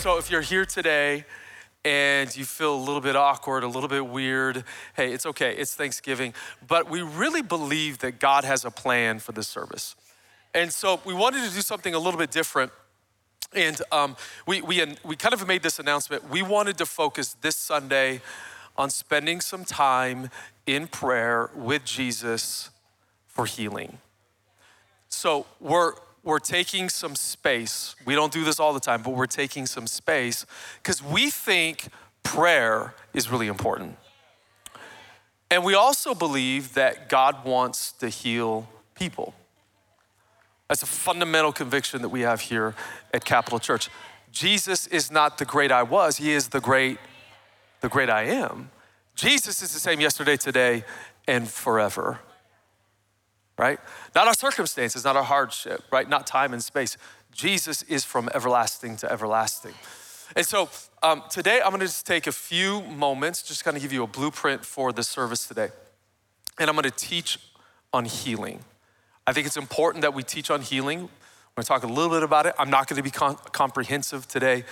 so, if you're here today and you feel a little bit awkward, a little bit weird, hey, it's okay. It's Thanksgiving. But we really believe that God has a plan for this service. And so, we wanted to do something a little bit different. And um, we, we, we kind of made this announcement. We wanted to focus this Sunday on spending some time in prayer with Jesus for healing. So we're we're taking some space. We don't do this all the time, but we're taking some space because we think prayer is really important. And we also believe that God wants to heal people. That's a fundamental conviction that we have here at Capital Church. Jesus is not the great I was, he is the great the great I am. Jesus is the same yesterday, today, and forever. Right? Not our circumstances, not our hardship, right? Not time and space. Jesus is from everlasting to everlasting. And so um, today I'm gonna just take a few moments, just kind of give you a blueprint for the service today. And I'm gonna teach on healing. I think it's important that we teach on healing. I'm gonna talk a little bit about it. I'm not gonna be com- comprehensive today.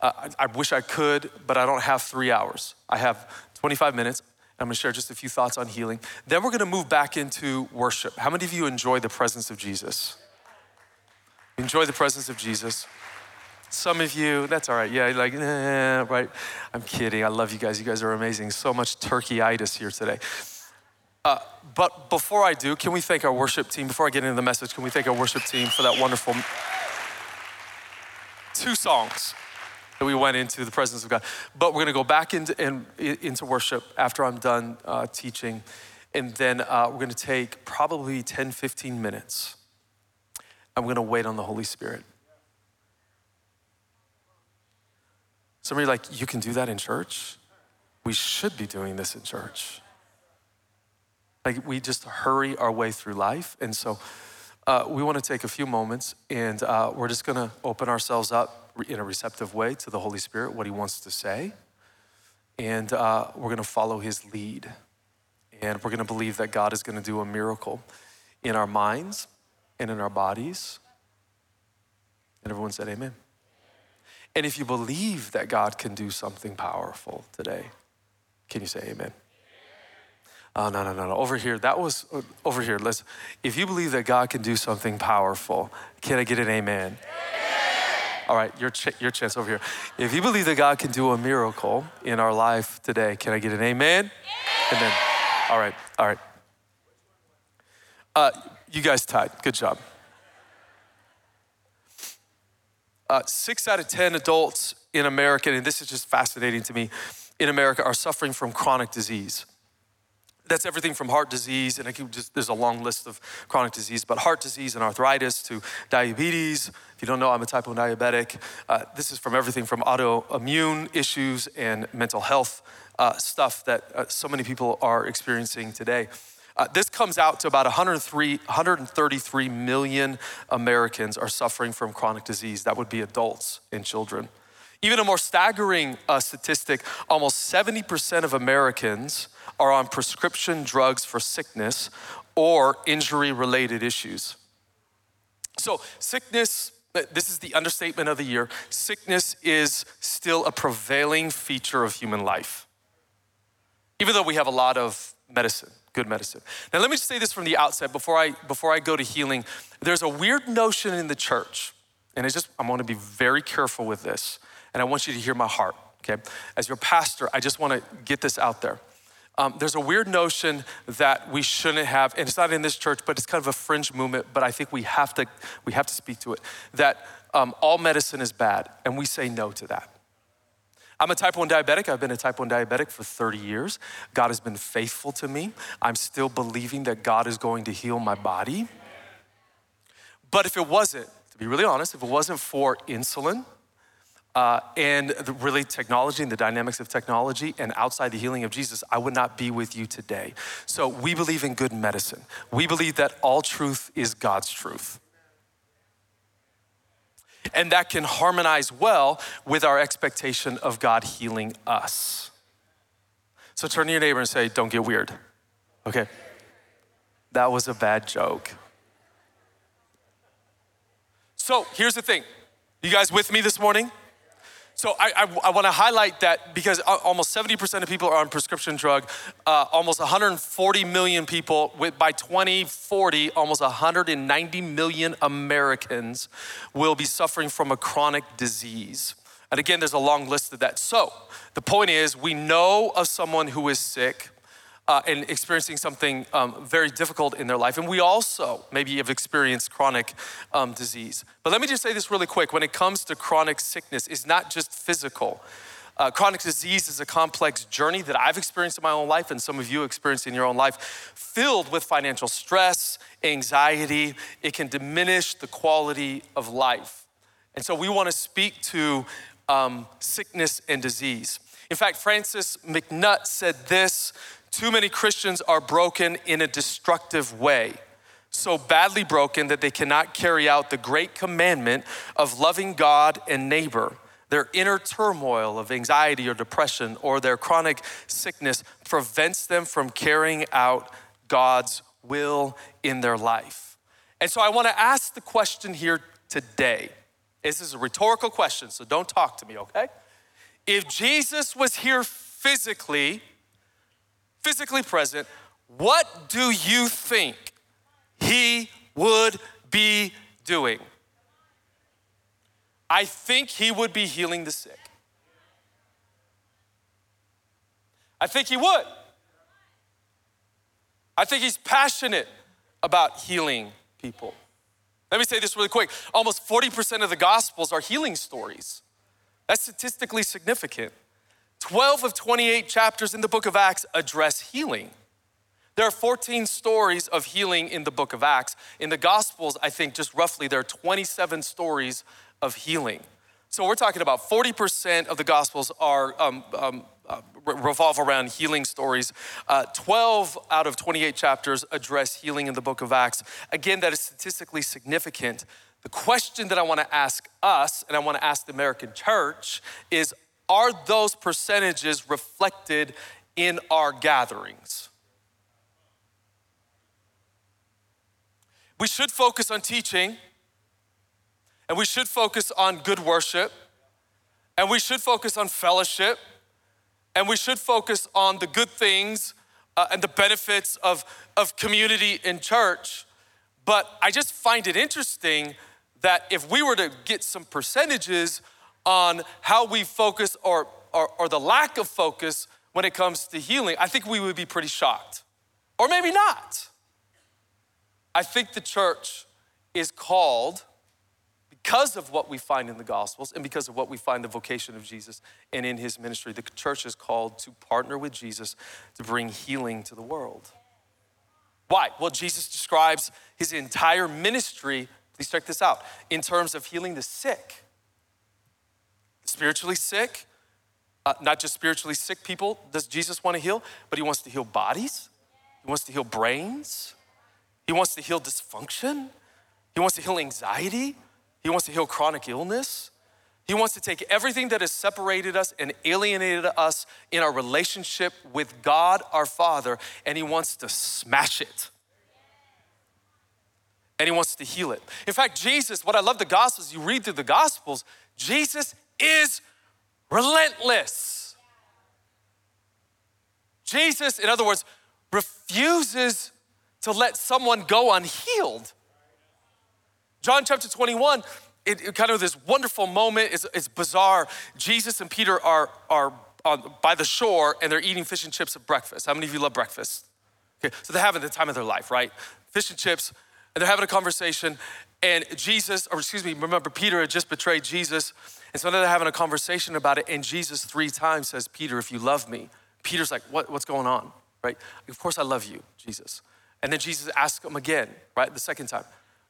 Uh, I, I wish I could, but I don't have three hours. I have 25 minutes. I'm gonna share just a few thoughts on healing. Then we're gonna move back into worship. How many of you enjoy the presence of Jesus? Enjoy the presence of Jesus. Some of you, that's all right. Yeah, like, eh, right. I'm kidding. I love you guys. You guys are amazing. So much turkeyitis here today. Uh, but before I do, can we thank our worship team? Before I get into the message, can we thank our worship team for that wonderful two songs? We went into the presence of God. But we're going to go back into, in, into worship after I'm done uh, teaching. And then uh, we're going to take probably 10, 15 minutes. I'm going to wait on the Holy Spirit. Some of you are like, you can do that in church? We should be doing this in church. Like, we just hurry our way through life. And so, uh, we want to take a few moments and uh, we're just going to open ourselves up in a receptive way to the Holy Spirit, what He wants to say. And uh, we're going to follow His lead. And we're going to believe that God is going to do a miracle in our minds and in our bodies. And everyone said, Amen. And if you believe that God can do something powerful today, can you say amen? Oh, no, no, no, no. Over here, that was uh, over here. Let's, if you believe that God can do something powerful, can I get an amen? All right, your, ch- your chance over here. If you believe that God can do a miracle in our life today, can I get an amen? And then, all right, all right. Uh, you guys tied. Good job. Uh, six out of 10 adults in America, and this is just fascinating to me, in America are suffering from chronic disease. That's everything from heart disease, and I can just, there's a long list of chronic disease, but heart disease and arthritis to diabetes. If you don't know, I'm a type 1 diabetic. Uh, this is from everything from autoimmune issues and mental health uh, stuff that uh, so many people are experiencing today. Uh, this comes out to about 103, 133 million Americans are suffering from chronic disease. That would be adults and children. Even a more staggering uh, statistic almost 70% of Americans are on prescription drugs for sickness or injury related issues. So, sickness, uh, this is the understatement of the year, sickness is still a prevailing feature of human life, even though we have a lot of medicine. Good medicine. Now, let me just say this from the outset before I, before I go to healing. There's a weird notion in the church, and I just, I'm gonna be very careful with this, and I want you to hear my heart, okay? As your pastor, I just wanna get this out there. Um, there's a weird notion that we shouldn't have, and it's not in this church, but it's kind of a fringe movement. But I think we have to we have to speak to it that um, all medicine is bad, and we say no to that. I'm a type 1 diabetic. I've been a type 1 diabetic for 30 years. God has been faithful to me. I'm still believing that God is going to heal my body. But if it wasn't, to be really honest, if it wasn't for insulin, uh, and the, really technology and the dynamics of technology and outside the healing of Jesus, I would not be with you today. So we believe in good medicine. We believe that all truth is God's truth. And that can harmonize well with our expectation of God healing us. So turn to your neighbor and say, Don't get weird. Okay. That was a bad joke. So here's the thing. You guys with me this morning? So I, I, I want to highlight that because almost 70% of people are on prescription drug. Uh, almost 140 million people, with, by 2040, almost 190 million Americans will be suffering from a chronic disease. And again, there's a long list of that. So the point is, we know of someone who is sick uh, and experiencing something um, very difficult in their life. And we also maybe have experienced chronic um, disease. But let me just say this really quick when it comes to chronic sickness, it's not just physical. Uh, chronic disease is a complex journey that I've experienced in my own life, and some of you experienced in your own life, filled with financial stress, anxiety. It can diminish the quality of life. And so we want to speak to um, sickness and disease. In fact, Francis MacNutt said this too many Christians are broken in a destructive way, so badly broken that they cannot carry out the great commandment of loving God and neighbor. Their inner turmoil of anxiety or depression or their chronic sickness prevents them from carrying out God's will in their life. And so I want to ask the question here today. This is a rhetorical question, so don't talk to me, okay? If Jesus was here physically, physically present, what do you think he would be doing? I think he would be healing the sick. I think he would. I think he's passionate about healing people. Let me say this really quick. Almost 40% of the Gospels are healing stories. That's statistically significant. 12 of 28 chapters in the book of Acts address healing. There are 14 stories of healing in the book of Acts. In the Gospels, I think just roughly there are 27 stories of healing. So we're talking about 40% of the Gospels are um, um, uh, revolve around healing stories. Uh, 12 out of 28 chapters address healing in the book of Acts. Again, that is statistically significant. The question that I want to ask us, and I want to ask the American church, is are those percentages reflected in our gatherings? We should focus on teaching, and we should focus on good worship, and we should focus on fellowship, and we should focus on the good things uh, and the benefits of, of community in church. But I just find it interesting that if we were to get some percentages on how we focus or, or, or the lack of focus when it comes to healing, I think we would be pretty shocked. Or maybe not. I think the church is called because of what we find in the Gospels and because of what we find the vocation of Jesus and in his ministry. The church is called to partner with Jesus to bring healing to the world. Why? Well, Jesus describes his entire ministry, please check this out, in terms of healing the sick spiritually sick, uh, not just spiritually sick people does Jesus want to heal, but he wants to heal bodies, he wants to heal brains, he wants to heal dysfunction, he wants to heal anxiety, he wants to heal chronic illness. He wants to take everything that has separated us and alienated us in our relationship with God our Father, and He wants to smash it. And He wants to heal it. In fact, Jesus, what I love the Gospels, you read through the Gospels, Jesus is relentless. Jesus, in other words, refuses to let someone go unhealed. John chapter 21, it, it kind of this wonderful moment, it's, it's bizarre. Jesus and Peter are, are on, by the shore and they're eating fish and chips at breakfast. How many of you love breakfast? Okay, so they're having the time of their life, right? Fish and chips, and they're having a conversation, and Jesus, or excuse me, remember, Peter had just betrayed Jesus. And so they're having a conversation about it. And Jesus three times says, Peter, if you love me, Peter's like, what, what's going on? Right? Of course I love you, Jesus. And then Jesus asks him again, right? The second time,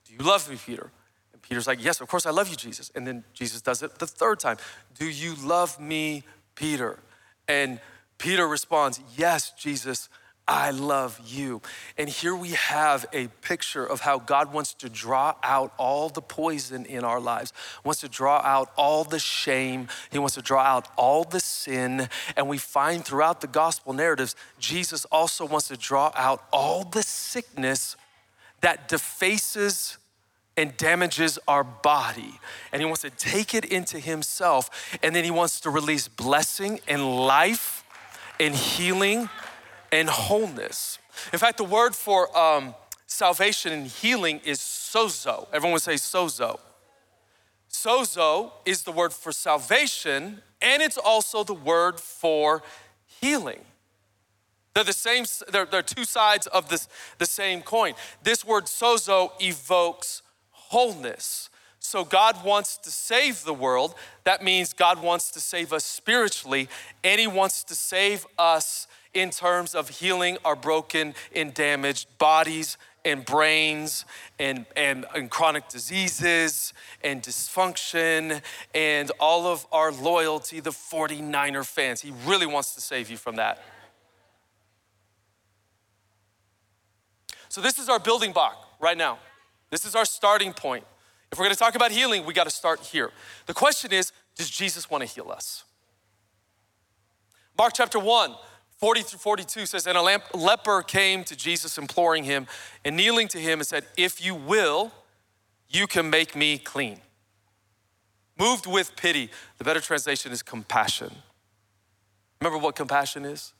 do you love me, Peter? And Peter's like, Yes, of course I love you, Jesus. And then Jesus does it the third time. Do you love me, Peter? And Peter responds, Yes, Jesus, I love you. And here we have a picture of how God wants to draw out all the poison in our lives, wants to draw out all the shame, He wants to draw out all the sin. And we find throughout the gospel narratives, Jesus also wants to draw out all the sickness that defaces and damages our body. And He wants to take it into Himself. And then He wants to release blessing and life and healing and wholeness. In fact, the word for um, salvation and healing is sozo. Everyone would say sozo. Sozo is the word for salvation, and it's also the word for healing. They're the same, they're, they're two sides of this, the same coin. This word sozo evokes wholeness. So God wants to save the world. That means God wants to save us spiritually, and He wants to save us in terms of healing our broken and damaged bodies and brains and, and, and, chronic diseases and dysfunction and all of our loyalty, the 49er fans. He really wants to save you from that. So, this is our building block right now. This is our starting point. If we're gonna talk about healing, we gotta start here. The question is Does Jesus wanna heal us? Mark chapter 1, 40 through 42 says, And a leper came to Jesus, imploring him, and kneeling to him, and said, If you will, you can make me clean. Moved with pity. The better translation is compassion. Remember what compassion is?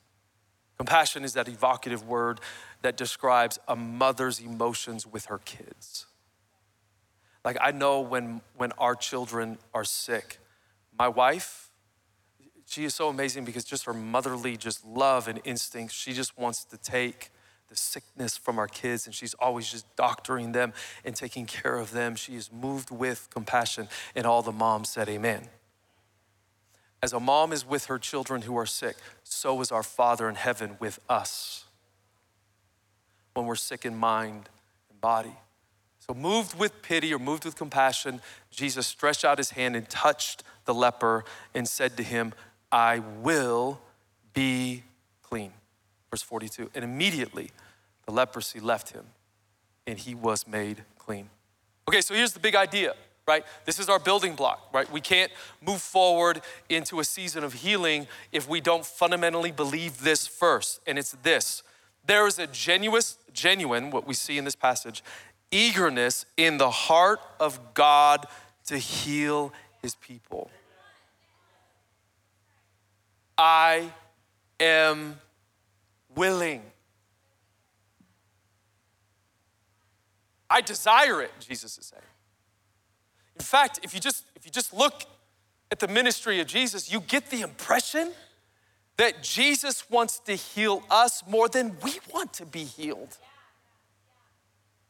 Compassion is that evocative word that describes a mother's emotions with her kids. Like I know when when our children are sick, my wife she is so amazing because just her motherly just love and instinct, she just wants to take the sickness from our kids and she's always just doctoring them and taking care of them. She is moved with compassion. And all the moms said, Amen. As a mom is with her children who are sick, so is our Father in heaven with us when we're sick in mind and body. So, moved with pity or moved with compassion, Jesus stretched out his hand and touched the leper and said to him, I will be clean. Verse 42. And immediately the leprosy left him and he was made clean. Okay, so here's the big idea, right? This is our building block, right? We can't move forward into a season of healing if we don't fundamentally believe this first. And it's this there is a genuine, genuine, what we see in this passage, eagerness in the heart of God to heal his people. I am willing. I desire it, Jesus is saying. In fact, if you just if you just look at the ministry of Jesus, you get the impression that Jesus wants to heal us more than we want to be healed.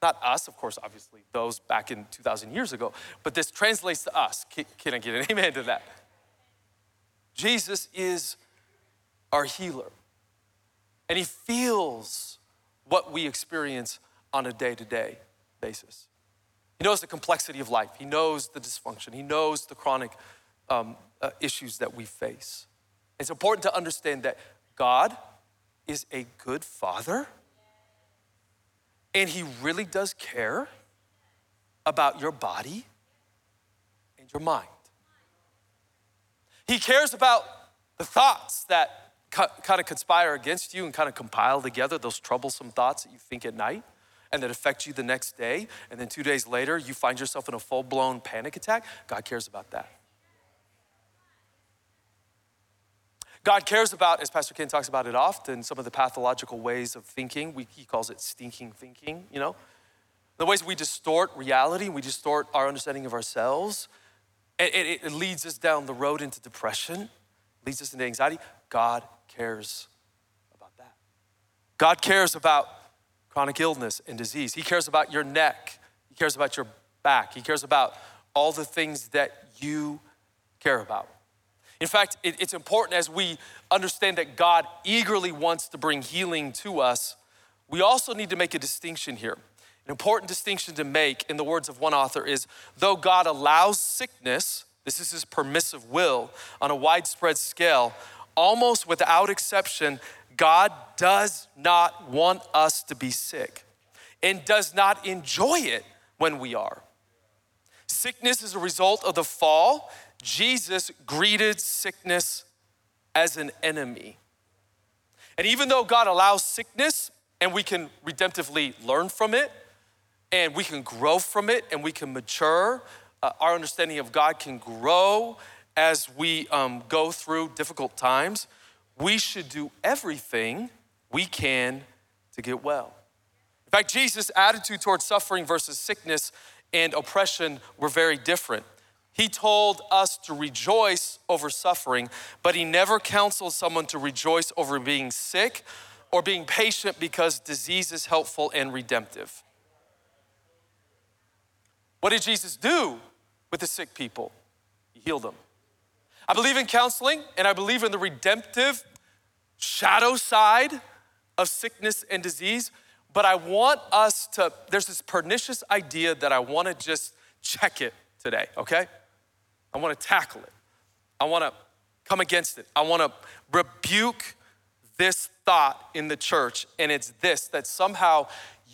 Not us, of course, obviously, those back in 2,000 years ago, but this translates to us. Can, can I get an amen to that? Jesus is our healer. And he feels what we experience on a day to day basis. He knows the complexity of life, he knows the dysfunction, he knows the chronic um, uh, issues that we face. It's important to understand that God is a good father and he really does care about your body and your mind. He cares about the thoughts that kind of conspire against you and kind of compile together those troublesome thoughts that you think at night and that affect you the next day, and then two days later, you find yourself in a full blown panic attack, God cares about that. God cares about, as Pastor Ken talks about it often, some of the pathological ways of thinking. We, he calls it stinking thinking, you know? The ways we distort reality, we distort our understanding of ourselves. It, it, it leads us down the road into depression, leads us into anxiety. God cares about that. God cares about chronic illness and disease. He cares about your neck. He cares about your back. He cares about all the things that you care about. In fact, it's important as we understand that God eagerly wants to bring healing to us, we also need to make a distinction here. An important distinction to make, in the words of one author, is though God allows sickness, this is his permissive will on a widespread scale, almost without exception, God does not want us to be sick and does not enjoy it when we are. Sickness is a result of the fall. Jesus greeted sickness as an enemy. And even though God allows sickness and we can redemptively learn from it, and we can grow from it and we can mature. Uh, our understanding of God can grow as we um, go through difficult times. We should do everything we can to get well. In fact, Jesus' attitude towards suffering versus sickness and oppression were very different. He told us to rejoice over suffering, but he never counseled someone to rejoice over being sick or being patient because disease is helpful and redemptive. What did Jesus do with the sick people? He healed them. I believe in counseling and I believe in the redemptive shadow side of sickness and disease, but I want us to, there's this pernicious idea that I want to just check it today, okay? I want to tackle it. I want to come against it. I want to rebuke this thought in the church, and it's this that somehow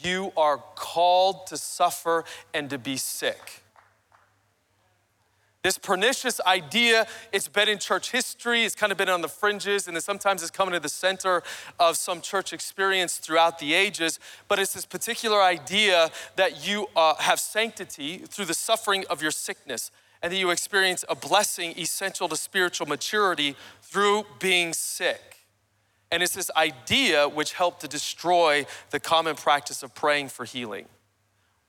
you are called to suffer and to be sick. This pernicious idea, it's been in church history, it's kind of been on the fringes, and then sometimes it's coming to the center of some church experience throughout the ages. But it's this particular idea that you uh, have sanctity through the suffering of your sickness, and that you experience a blessing essential to spiritual maturity through being sick. And it's this idea which helped to destroy the common practice of praying for healing.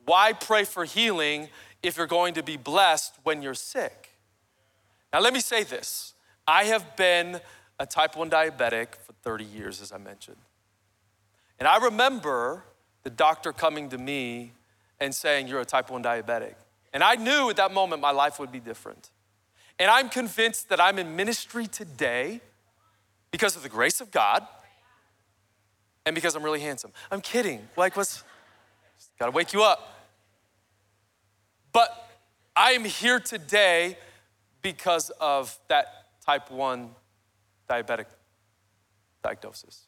Why pray for healing if you're going to be blessed when you're sick? Now, let me say this I have been a type 1 diabetic for 30 years, as I mentioned. And I remember the doctor coming to me and saying, You're a type 1 diabetic. And I knew at that moment my life would be different. And I'm convinced that I'm in ministry today because of the grace of God and because I'm really handsome. I'm kidding. Like, what's, gotta wake you up. But I am here today because of that type 1 diabetic diagnosis.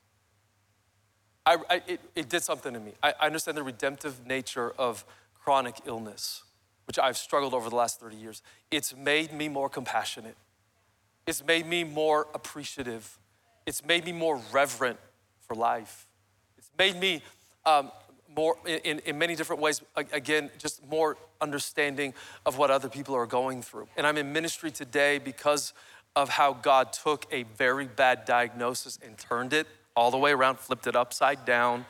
I, I, it, it, did something to me. I, I understand the redemptive nature of chronic illness, which I've struggled over the last 30 years. It's made me more compassionate, it's made me more appreciative it's made me more reverent for life. It's made me um, more, in, in many different ways, again, just more understanding of what other people are going through. And I'm in ministry today because of how God took a very bad diagnosis and turned it all the way around, flipped it upside down,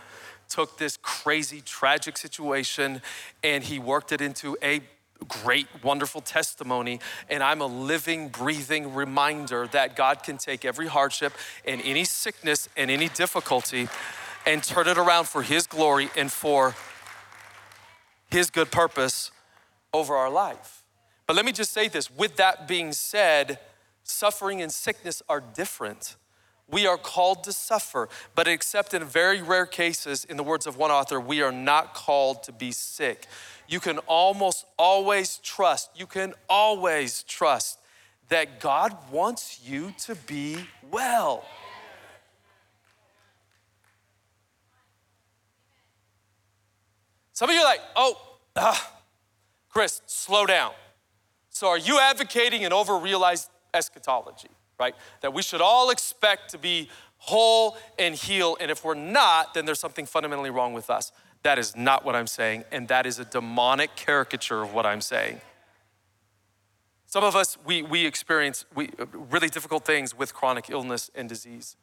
took this crazy, tragic situation, and He worked it into a great, wonderful testimony. And I'm a living, breathing reminder that God can take every hardship and any sickness and any difficulty and turn it around for His glory and for His good purpose over our life. But let me just say this with that being said, suffering and sickness are different. We are called to suffer, but except in very rare cases, in the words of one author, we are not called to be sick you can almost always trust, you can always trust that God wants you to be well. Some of you are like, oh, ah, Chris, slow down. So, are you advocating an over realized eschatology, right? That we should all expect to be whole and heal, and if we're not, then there's something fundamentally wrong with us. That is not what I'm saying, and that is a demonic caricature of what I'm saying. Some of us, we, we experience we, really difficult things with chronic illness and disease.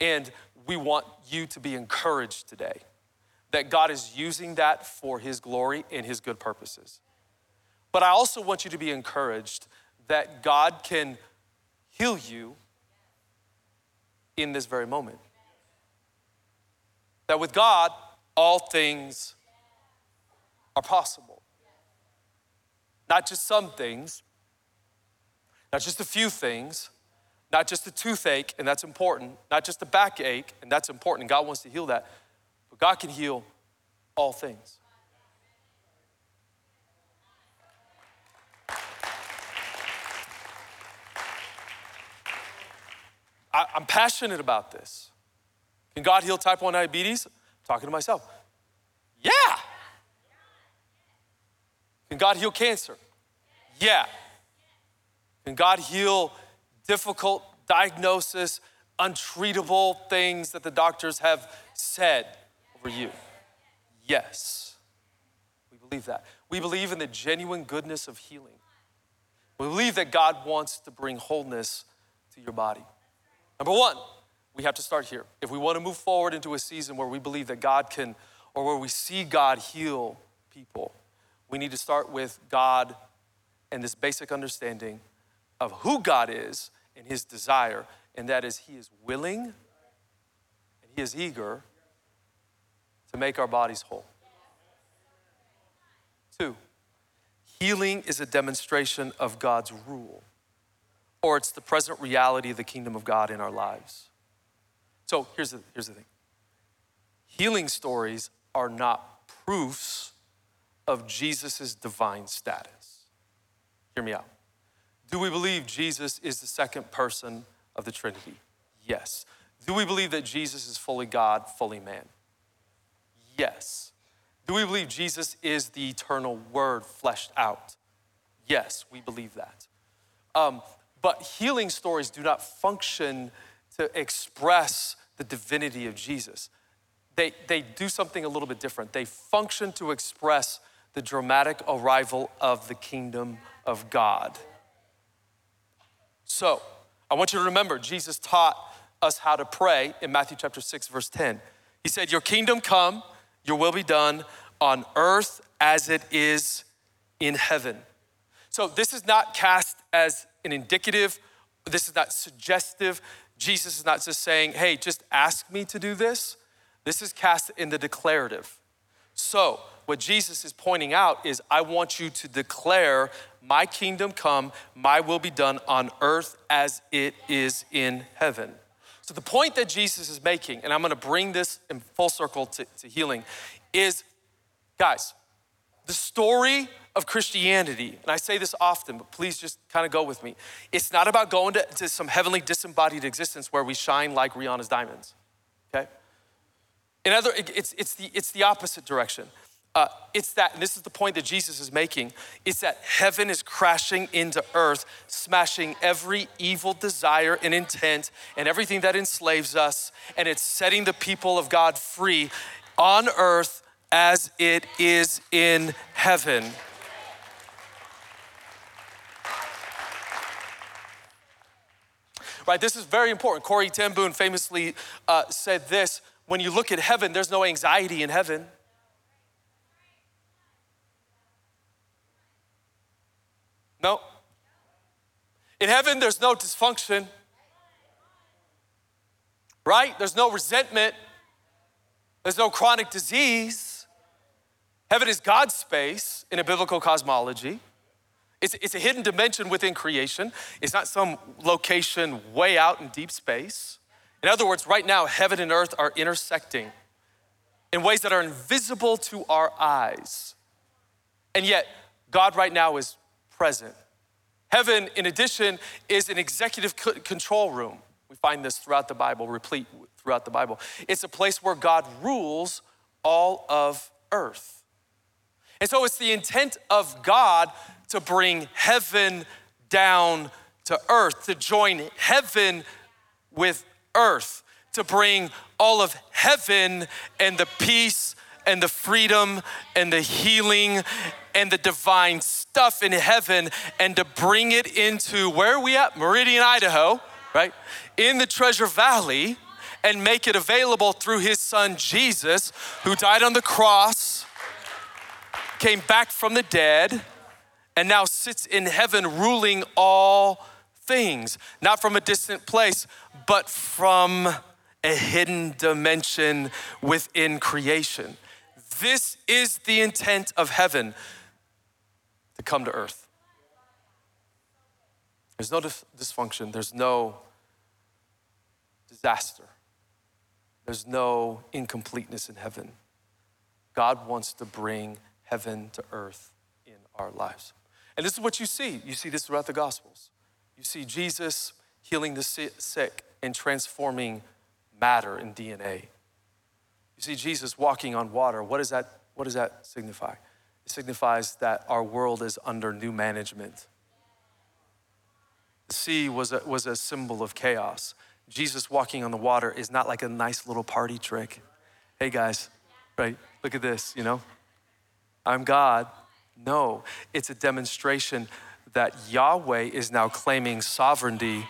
And we want you to be encouraged today that God is using that for His glory and His good purposes. But I also want you to be encouraged that God can heal you in this very moment. That with God, all things are possible. Not just some things, not just a few things, not just a toothache, and that's important, not just a backache, and that's important, and God wants to heal that, but God can heal all things. I, am passionate about this. Can God heal type 1 diabetes? Talking to myself. Yeah. Can God heal cancer? Yeah. Can God heal difficult diagnosis, untreatable things that the doctors have said over you? Yes. We believe that. We believe in the genuine goodness of healing. We believe that God wants to bring wholeness to your body. Number one, we have to start here. If we want to move forward into a season where we believe that God can, or where we see God heal people, we need to start with God and this basic understanding of who God is and his desire, and that is he is willing and he is eager to make our bodies whole. Two, healing is a demonstration of God's rule, or it's the present reality of the kingdom of God in our lives. So here's the, here's the thing healing stories are not proofs of Jesus' divine status. Hear me out. Do we believe Jesus is the second person of the Trinity? Yes. Do we believe that Jesus is fully God, fully man? Yes. Do we believe Jesus is the eternal Word fleshed out? Yes, we believe that. Um, but healing stories do not function to express the divinity of Jesus. They, they do something a little bit different. They function to express the dramatic arrival of the kingdom of God. So, I want you to remember, Jesus taught us how to pray in Matthew chapter 6, verse 10. He said, Your kingdom come, your will be done on earth as it is in heaven. So, this is not cast as an indicative, this is not suggestive. Jesus is not just saying, Hey, just ask me to do this. This is cast in the declarative. So, what Jesus is pointing out is, I want you to declare, My kingdom come, my will be done on earth as it is in heaven. So, the point that Jesus is making, and I'm gonna bring this in full circle to, to healing, is guys, the story of Christianity, and I say this often, but please just kind of go with me. It's not about going to, to some heavenly disembodied existence where we shine like Rihanna's diamonds, okay? In other, it's, it's, the, it's the opposite direction. Uh, it's that, and this is the point that Jesus is making, it's that heaven is crashing into earth, smashing every evil desire and intent and everything that enslaves us, and it's setting the people of God free on earth as it is in heaven. Right, this is very important. Corrie ten famously uh, said this when you look at heaven, there's no anxiety in heaven. No. In heaven, there's no dysfunction, right? There's no resentment, there's no chronic disease. Heaven is God's space in a biblical cosmology. It's, it's a hidden dimension within creation. It's not some location way out in deep space. In other words, right now, heaven and earth are intersecting in ways that are invisible to our eyes. And yet, God right now is present. Heaven, in addition, is an executive control room. We find this throughout the Bible, replete throughout the Bible. It's a place where God rules all of earth. And so it's the intent of God to bring heaven down to earth, to join heaven with earth, to bring all of heaven and the peace and the freedom and the healing and the divine stuff in heaven and to bring it into where are we at? Meridian, Idaho, right? In the Treasure Valley and make it available through his son Jesus, who died on the cross, came back from the dead, and now sits in heaven ruling all things, not from a distant place, but from a hidden dimension within creation. This is the intent of heaven to come to earth. There's no dysfunction, there's no disaster, there's no incompleteness in heaven. God wants to bring heaven to earth in our lives. And this is what you see. You see this throughout the Gospels. You see Jesus healing the sick, and transforming matter and DNA. You see Jesus walking on water. What does that, what does that signify? It signifies that our world is under new management. The sea was a, was a symbol of chaos. Jesus walking on the water is not like a nice little party trick. Hey guys, right? Look at this, you know? I'm God. No, it's a demonstration that Yahweh is now claiming sovereignty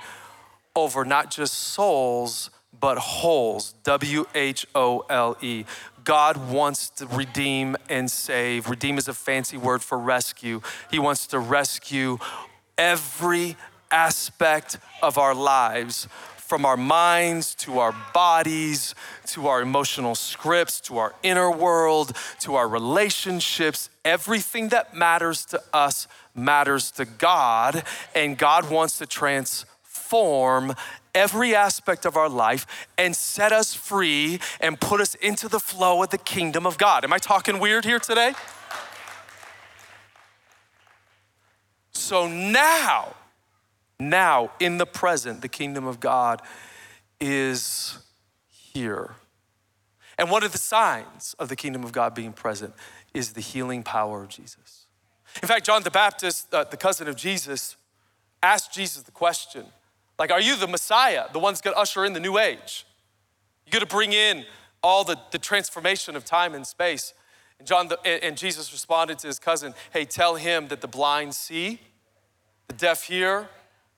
over not just souls, but wholes. W H O L E. God wants to redeem and save. Redeem is a fancy word for rescue. He wants to rescue every aspect of our lives from our minds to our bodies to our emotional scripts to our inner world to our relationships. Everything that matters to us matters to God, and God wants to transform every aspect of our life and set us free and put us into the flow of the kingdom of God. Am I talking weird here today? So now, now in the present, the kingdom of God is here. And one of the signs of the kingdom of God being present is the healing power of Jesus. In fact, John the Baptist, uh, the cousin of Jesus, asked Jesus the question like, are you the Messiah, the one's gonna usher in the new age? You're gonna bring in all the, the transformation of time and space. And John the, and Jesus responded to his cousin, hey, tell him that the blind see, the deaf hear,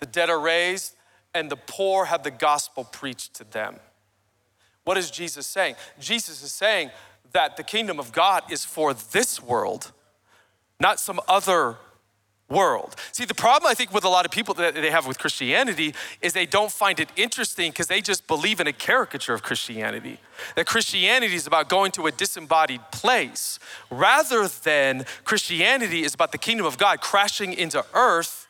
the dead are raised, and the poor have the gospel preached to them. What is Jesus saying? Jesus is saying that the kingdom of God is for this world, not some other world. See, the problem I think with a lot of people that they have with Christianity is they don't find it interesting because they just believe in a caricature of Christianity. That Christianity is about going to a disembodied place rather than Christianity is about the kingdom of God crashing into earth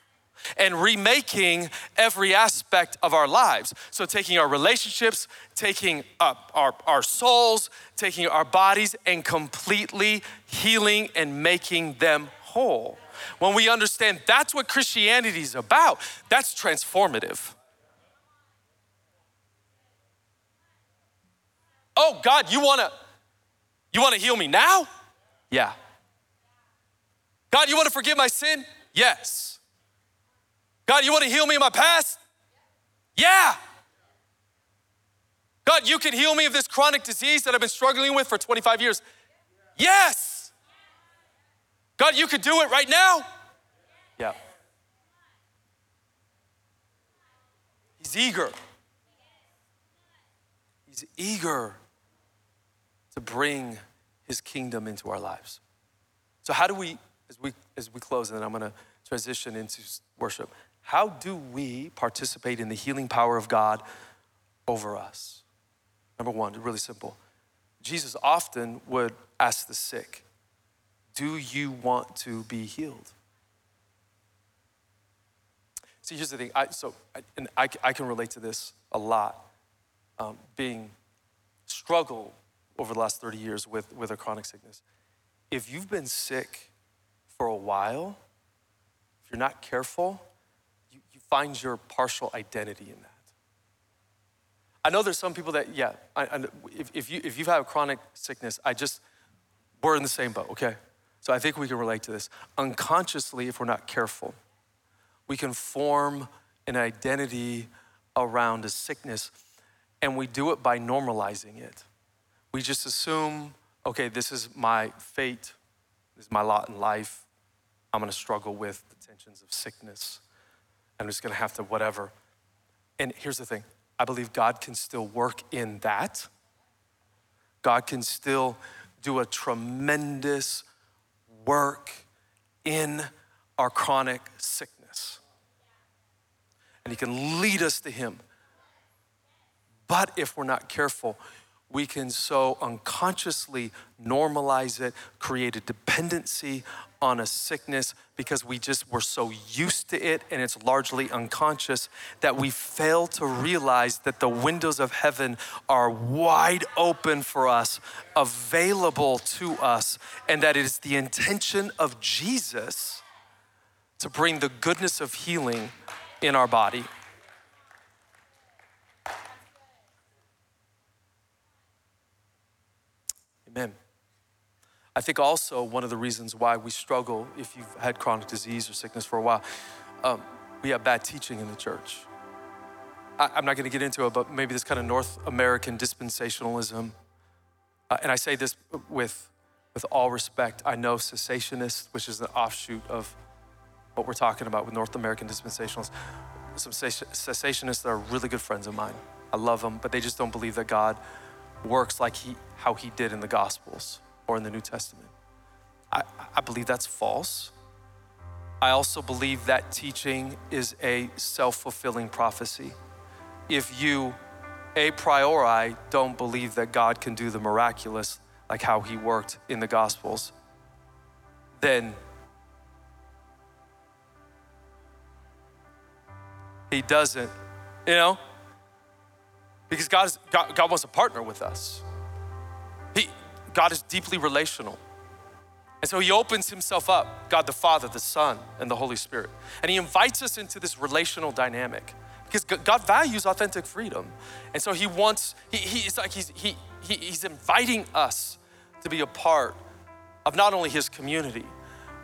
and remaking every aspect of our lives. So, taking our relationships, taking up our, our souls, taking our bodies, and completely healing and making them whole. When we understand that's what Christianity is about, that's transformative. Oh God, you wanna you wanna heal me now? Yeah. God, you wanna forgive my sin? Yes. God, you wanna heal me in my past? Yeah. God, you can heal me of this chronic disease that I've been struggling with for 25 years. Yes. God, you could do it right now? Yeah. He's eager. He's eager to bring his kingdom into our lives. So, how do we, as we, as we close, and then I'm going to transition into worship, how do we participate in the healing power of God over us? Number one, really simple. Jesus often would ask the sick, do you want to be healed? See, here's the thing. I, so, and I, I can relate to this a lot. Um, being struggle over the last 30 years with, with a chronic sickness. If you've been sick for a while, if you're not careful, find your partial identity in that. I know there's some people that, yeah, I, I, if, if, you, if you've had a chronic sickness, I just, we're in the same boat, okay? So I think we can relate to this. Unconsciously, if we're not careful, we can form an identity around a sickness, and we do it by normalizing it. We just assume, okay, this is my fate, this is my lot in life. I'm gonna struggle with the tensions of sickness. I'm just gonna have to whatever. And here's the thing I believe God can still work in that. God can still do a tremendous work in our chronic sickness. And He can lead us to Him. But if we're not careful, we can so unconsciously normalize it, create a dependency on a sickness because we just were so used to it and it's largely unconscious that we fail to realize that the windows of heaven are wide open for us, available to us, and that it is the intention of Jesus to bring the goodness of healing in our body. Amen. I think also one of the reasons why we struggle, if you've had chronic disease or sickness for a while, um, we have bad teaching in the church. I, am not going to get into it, but maybe this kind of North American dispensationalism. Uh, and I say this with, with all respect. I know cessationists, which is an offshoot of what we're talking about with North American dispensationalists. Some cessationists that are really good friends of mine. I love them, but they just don't believe that God works like he, how he did in the Gospels or in the New Testament. I, I believe that's false. I also believe that teaching is a self fulfilling prophecy. If you a priori don't believe that God can do the miraculous like how he worked in the Gospels, then he doesn't, you know? Because God, is, God, God wants to partner with us. He, God is deeply relational. And so he opens himself up, God the Father, the Son, and the Holy Spirit. And he invites us into this relational dynamic because God values authentic freedom. And so he wants, he, he's like, he's, he, he, he's inviting us to be a part of not only his community,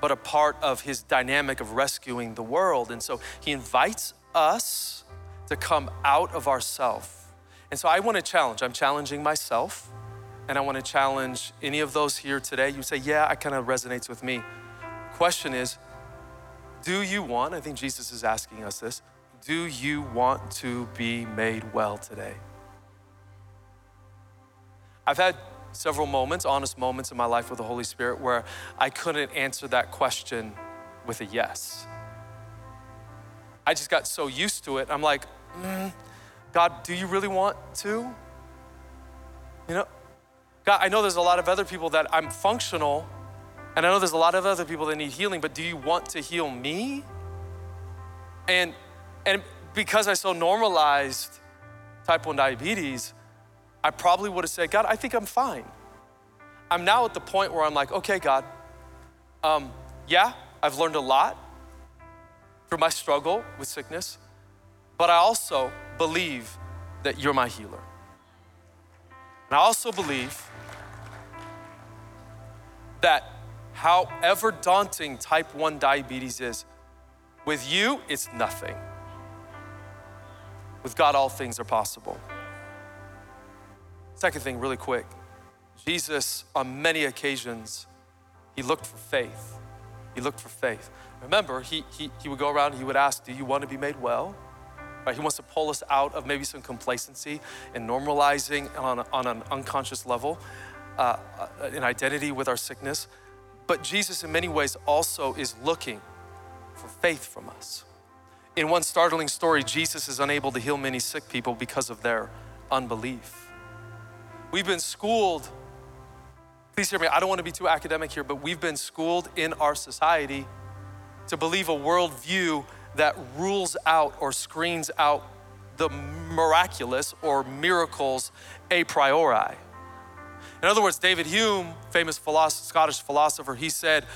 but a part of his dynamic of rescuing the world. And so he invites us to come out of ourself. And so I want to challenge, I'm challenging myself and I want to challenge any of those here today. You say, Yeah, I kind of resonates with me. Question is, do you want, I think Jesus is asking us this, do you want to be made well today? I've had several moments, honest moments in my life with the Holy Spirit where I couldn't answer that question with a yes. I just got so used to it. I'm like, mm, God, do you really want to? You know, God, I know there's a lot of other people that I'm functional, and I know there's a lot of other people that need healing, but do you want to heal me? And and because I so normalized type 1 diabetes, I probably would have said, God, I think I'm fine. I'm now at the point where I'm like, okay, God, um, yeah, I've learned a lot through my struggle with sickness, but I also believe that you're my healer. And I also believe that however daunting type 1 diabetes is, with you, it's nothing. With God, all things are possible. Second thing, really quick Jesus, on many occasions, he looked for faith. He looked for faith. Remember, he, he, he would go around he would ask, Do you want to be made well? Right? He wants to pull us out of maybe some complacency and normalizing on, on an unconscious level uh, an identity with our sickness. But Jesus, in many ways, also is looking for faith from us. In one startling story, Jesus is unable to heal many sick people because of their unbelief. We've been schooled, please hear me, I don't want to be too academic here, but we've been schooled in our society to believe a worldview that rules out or screens out the miraculous or miracles a priori. In other words, David Hume, famous philosopher, Scottish philosopher, he said,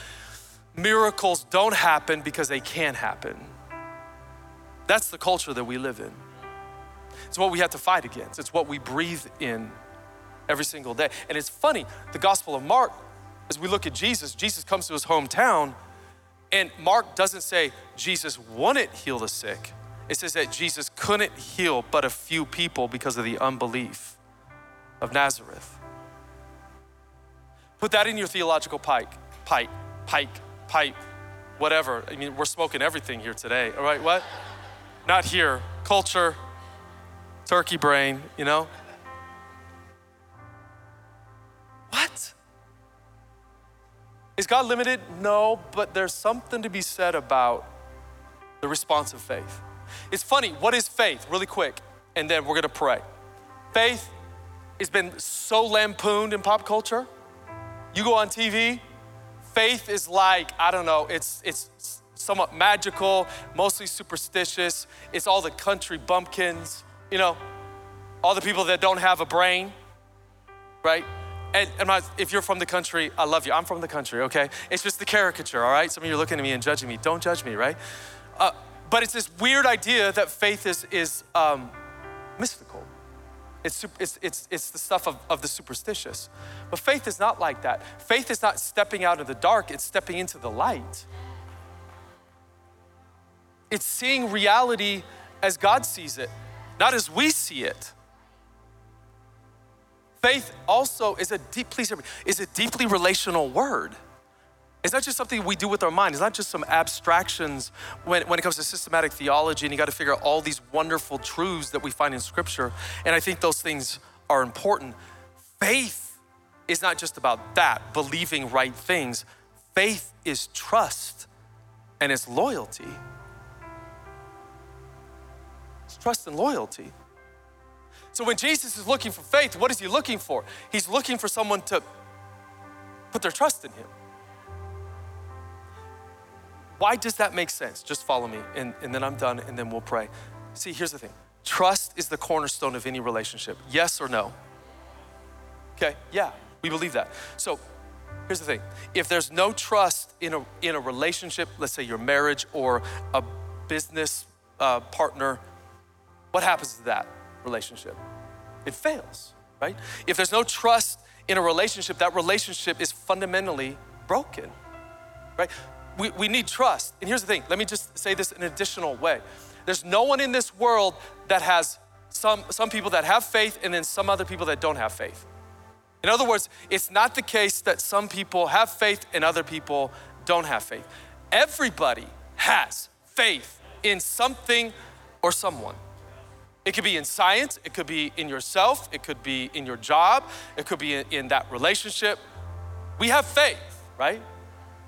miracles don't happen because they can happen. That's the culture that we live in. It's what we have to fight against. It's what we breathe in every single day. And it's funny, the Gospel of Mark, as we look at Jesus, Jesus comes to his hometown, and Mark doesn't say Jesus wouldn't heal the sick. It says that Jesus couldn't heal but a few people because of the unbelief of Nazareth. Put that in your theological pike, pipe, pike, pipe, whatever. I mean, we're smoking everything here today. All right, what? Not here. Culture, turkey brain, you know? What? Is God limited? No, but there's something to be said about the response of faith. It's funny, what is faith? Really quick, and then we're gonna pray. Faith has been so lampooned in pop culture. You go on TV, faith is like, I don't know, it's, it's somewhat magical, mostly superstitious. It's all the country bumpkins, you know, all the people that don't have a brain, right? And, and my, if you're from the country, I love you. I'm from the country, okay? It's just the caricature, all right? Some of you are looking at me and judging me. Don't judge me, right? Uh, but it's this weird idea that faith is, is um, mystical. It's, it's, it's, it's the stuff of, of the superstitious. But faith is not like that. Faith is not stepping out of the dark, it's stepping into the light. It's seeing reality as God sees it, not as we see it. Faith also is a deep, please me, is a deeply relational word. It's not just something we do with our mind. It's not just some abstractions when, when it comes to systematic theology, and you got to figure out all these wonderful truths that we find in Scripture. And I think those things are important. Faith is not just about that, believing right things. Faith is trust and it's loyalty. It's trust and loyalty. So when Jesus is looking for faith, what is he looking for? He's looking for someone to put their trust in him. Why does that make sense? Just follow me, and, and then I'm done, and then we'll pray. See, here's the thing trust is the cornerstone of any relationship. Yes or no? Okay, yeah, we believe that. So here's the thing if there's no trust in a, in a relationship, let's say your marriage or a business uh, partner, what happens to that relationship? It fails, right? If there's no trust in a relationship, that relationship is fundamentally broken, right? We, we need trust. And here's the thing let me just say this in an additional way. There's no one in this world that has some, some people that have faith and then some other people that don't have faith. In other words, it's not the case that some people have faith and other people don't have faith. Everybody has faith in something or someone. It could be in science, it could be in yourself, it could be in your job, it could be in, in that relationship. We have faith, right?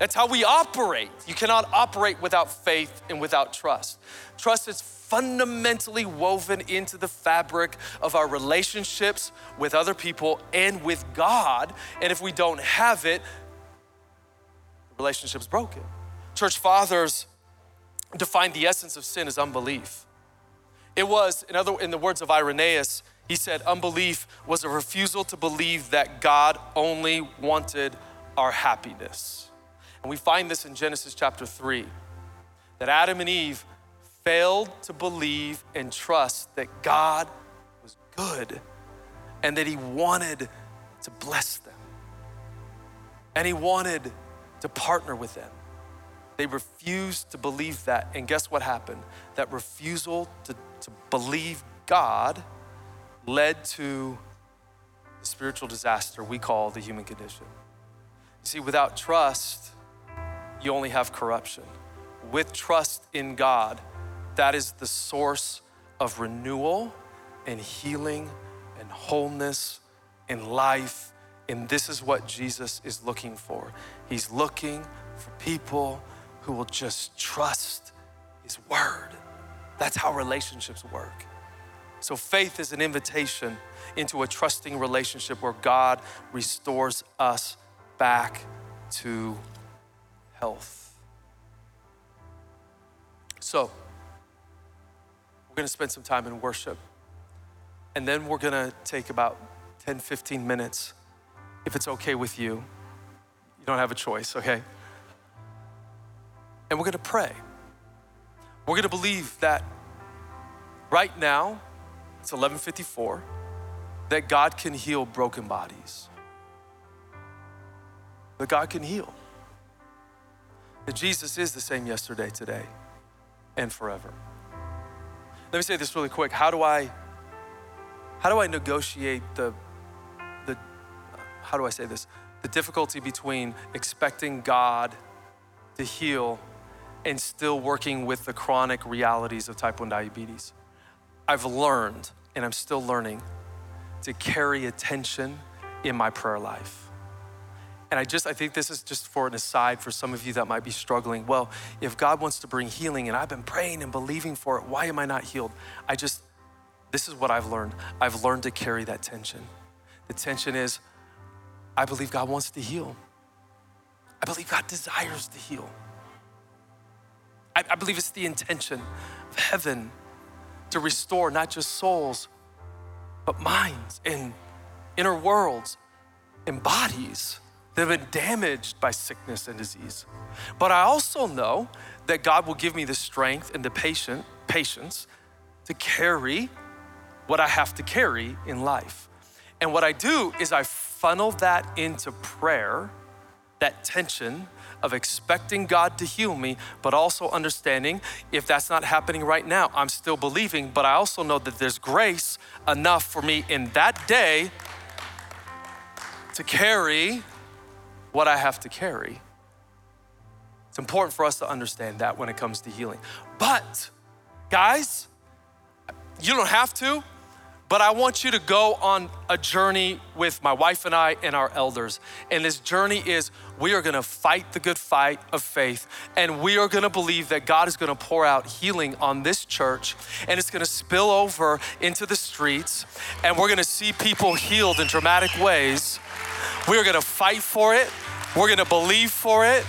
That's how we operate. You cannot operate without faith and without trust. Trust is fundamentally woven into the fabric of our relationships with other people and with God. And if we don't have it, the relationship's broken. Church fathers defined the essence of sin as unbelief. It was, in other in the words of Irenaeus, he said, unbelief was a refusal to believe that God only wanted our happiness. And we find this in Genesis chapter 3 that Adam and Eve failed to believe and trust that God was good and that He wanted to bless them. And He wanted to partner with them. They refused to believe that. And guess what happened? That refusal to, to believe God led to the spiritual disaster we call the human condition. See, without trust, you only have corruption. With trust in God, that is the source of renewal and healing and wholeness and life. And this is what Jesus is looking for. He's looking for people who will just trust His word. That's how relationships work. So, faith is an invitation into a trusting relationship where God restores us back to health. So, we're going to spend some time in worship. And then we're going to take about 10, 15 minutes, if it's okay with you. You don't have a choice, okay? And we're going to pray. We're going to believe that right now, it's 11:54, that God can heal broken bodies. That God can heal that Jesus is the same yesterday, today, and forever. Let me say this really quick. How do I how do I negotiate the the how do I say this? The difficulty between expecting God to heal and still working with the chronic realities of type 1 diabetes. I've learned and I'm still learning to carry attention in my prayer life. And I just, I think this is just for an aside for some of you that might be struggling. Well, if God wants to bring healing and I've been praying and believing for it, why am I not healed? I just, this is what I've learned. I've learned to carry that tension. The tension is, I believe God wants to heal. I believe God desires to heal. I, I believe it's the intention of heaven to restore not just souls, but minds and inner worlds and bodies that have been damaged by sickness and disease. But I also know that God will give me the strength and the patient, patience to carry what I have to carry in life. And what I do is I funnel that into prayer, that tension of expecting God to heal me, but also understanding if that's not happening right now, I'm still believing, but I also know that there's grace enough for me in that day to carry what I have to carry. It's important for us to understand that when it comes to healing. But, guys, you don't have to, but I want you to go on a journey with my wife and I and our elders. And this journey is we are gonna fight the good fight of faith, and we are gonna believe that God is gonna pour out healing on this church, and it's gonna spill over into the streets, and we're gonna see people healed in dramatic ways. We're gonna fight for it, we're gonna believe for it,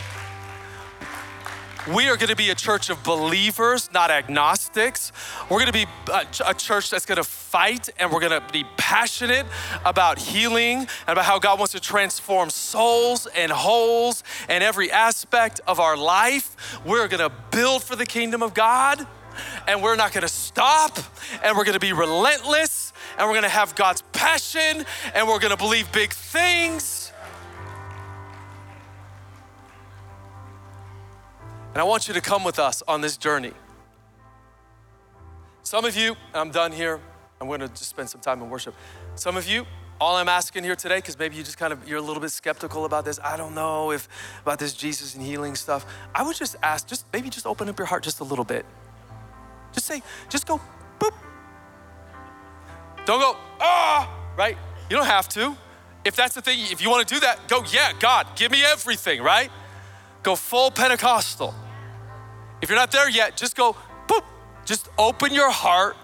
we are going to be a church of believers, not agnostics. We're going to be a, church that's going to fight and we're going to be passionate about healing and about how God wants to transform souls and wholes and every aspect of our life. We're going to build for the kingdom of God and we're not going to stop and we're going to be relentless and we're to have God's passion and we're to believe big things And I want you to come with us on this journey. Some of you, I'm done here, I'm gonna just spend some time in worship. Some of you, all I'm asking here today, because maybe you just kind of, you're a little bit skeptical about this. I don't know if about this Jesus and healing stuff. I would just ask, just maybe just open up your heart just a little bit. Just say, just go, boop. Don't go, ah, right? You don't have to. If that's the thing, if you want to do that, go, yeah, God, give me everything, right? Go full Pentecostal. If you're not there yet, just go, boop. Just open your heart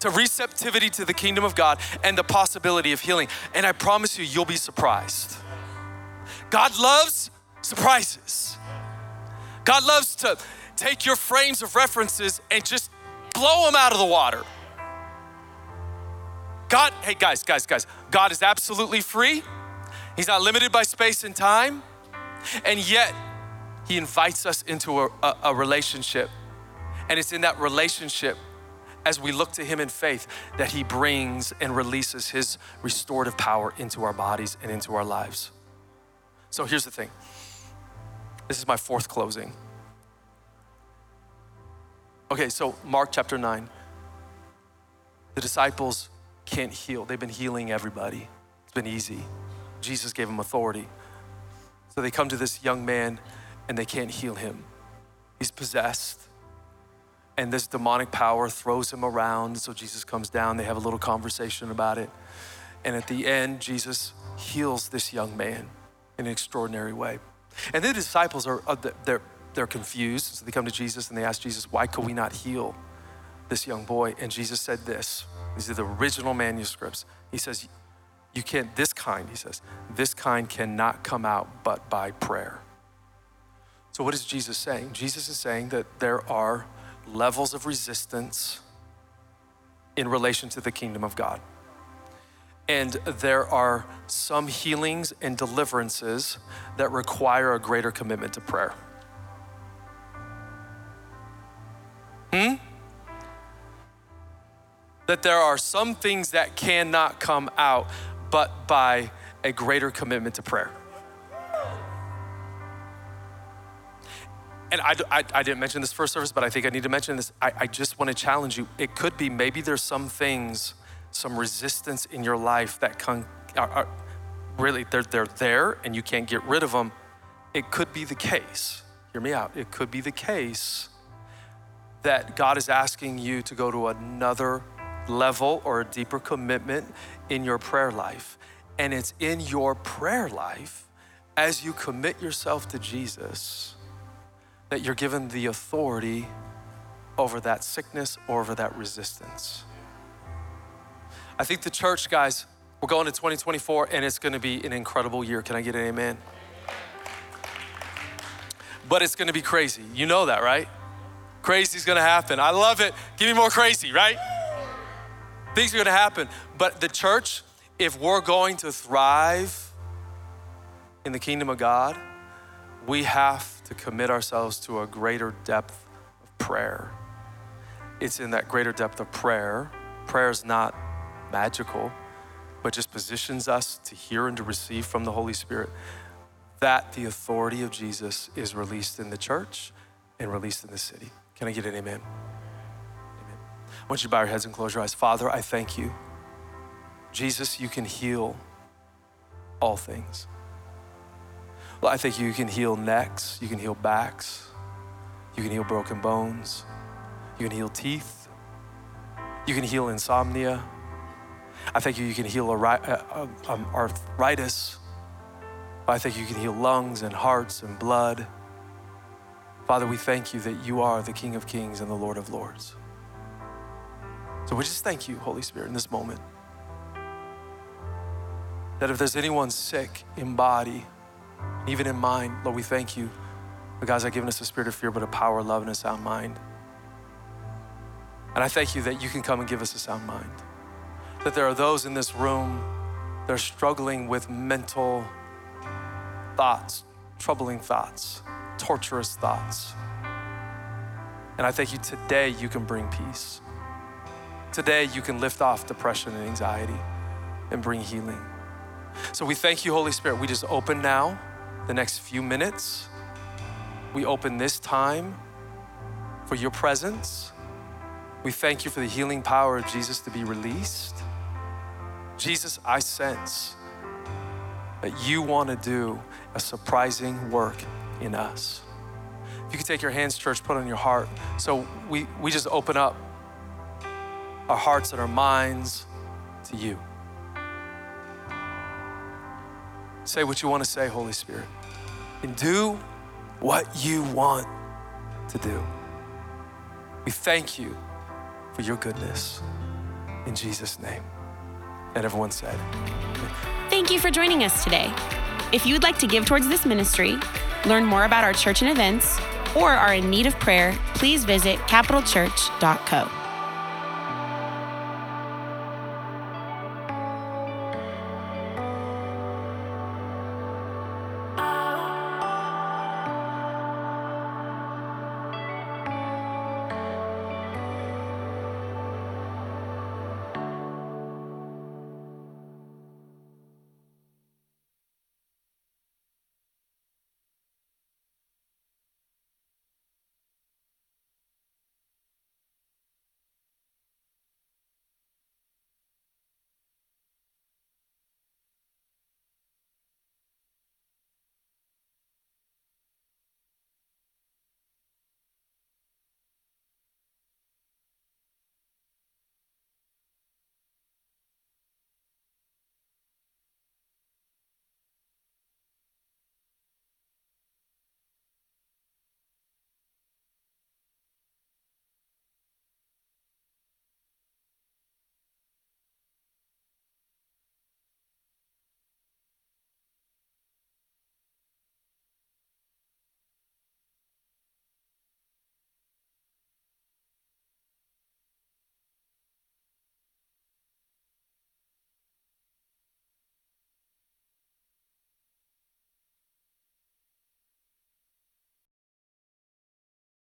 to receptivity to the kingdom of God and the possibility of healing. And I promise you, you'll be surprised. God loves surprises. God loves to take your frames of references and just blow them out of the water. God, hey guys, guys, guys, God is absolutely free. He's not limited by space and time. And yet, He invites us into a, a, a relationship. And it's in that relationship as we look to Him in faith that He brings and releases His restorative power into our bodies and into our lives. So here's the thing this is my fourth closing. Okay, so Mark chapter 9. The disciples can't heal, they've been healing everybody, it's been easy. Jesus gave them authority. So they come to this young man and they can't heal him. He's possessed. And this demonic power throws him around. So Jesus comes down. They have a little conversation about it. And at the end, Jesus heals this young man in an extraordinary way. And the disciples are, uh, they're, they're confused. So they come to Jesus and they ask Jesus, why could we not heal this young boy? And Jesus said this. These are the original manuscripts. He says, you can't, this kind, he says, this kind cannot come out but by prayer. So, what is Jesus saying? Jesus is saying that there are levels of resistance in relation to the kingdom of God. And there are some healings and deliverances that require a greater commitment to prayer. Hmm? That there are some things that cannot come out but by a greater commitment to prayer. And I, I, I, didn't mention this first service, but I think I need to mention this. I, I just want to challenge you. It could be maybe there's some things, some resistance in your life that can, are, are really, they're, they're there and you can't get rid of them. It could be the case, hear me out. It could be the case that God is asking you to go to another level or a deeper commitment in your prayer life. And it's in your prayer life as you commit yourself to Jesus that you're given the authority over that sickness or over that resistance. I think the church, guys, we're going to 2024 and it's going to be an incredible year. Can I get an amen? But it's going to be crazy. You know that, right? Crazy's going to happen. I love it. Give me more crazy, right? Things are going to happen. But the church, if we're going to thrive in the kingdom of God, we have to commit ourselves to a greater depth of prayer. It's in that greater depth of prayer Prayer is not magical, but just positions us to hear and to receive from the Holy Spirit that the authority of Jesus is released in the church and released in the city. Can I get an amen? I want you to bow your heads and close your eyes. Father, I thank you. Jesus, you can heal all things. Well, I think you can heal necks, you can heal backs, you can heal broken bones, you can heal teeth, you can heal insomnia. I think you can heal uh, um, arthritis. I think you can heal lungs and hearts and blood. Father, we thank you that you are the King of Kings and the Lord of Lords. So we just thank you, Holy Spirit, in this moment. That if there's anyone sick in body, even in mind, Lord, we thank you. The God's not given us a spirit of fear, but a power, love, and a sound mind. And I thank you that you can come and give us a sound mind. That there are those in this room that are struggling with mental thoughts, troubling thoughts, torturous thoughts. And I thank you today you can bring peace. Today you can lift off depression and anxiety and bring healing. So we thank you, Holy Spirit. We just open now the next few minutes. We open this time for your presence. We thank you for the healing power of Jesus to be released. Jesus, I sense that you want to do a surprising work in us. If you could take your hands, church, put on your heart. So we, we just open up our hearts and our minds to you. Say what you want to say, Holy Spirit, and do what you want to do. We thank you for your goodness. In Jesus' name. And everyone said, Thank you for joining us today. If you would like to give towards this ministry, learn more about our church and events, or are in need of prayer, please visit capitalchurch.co.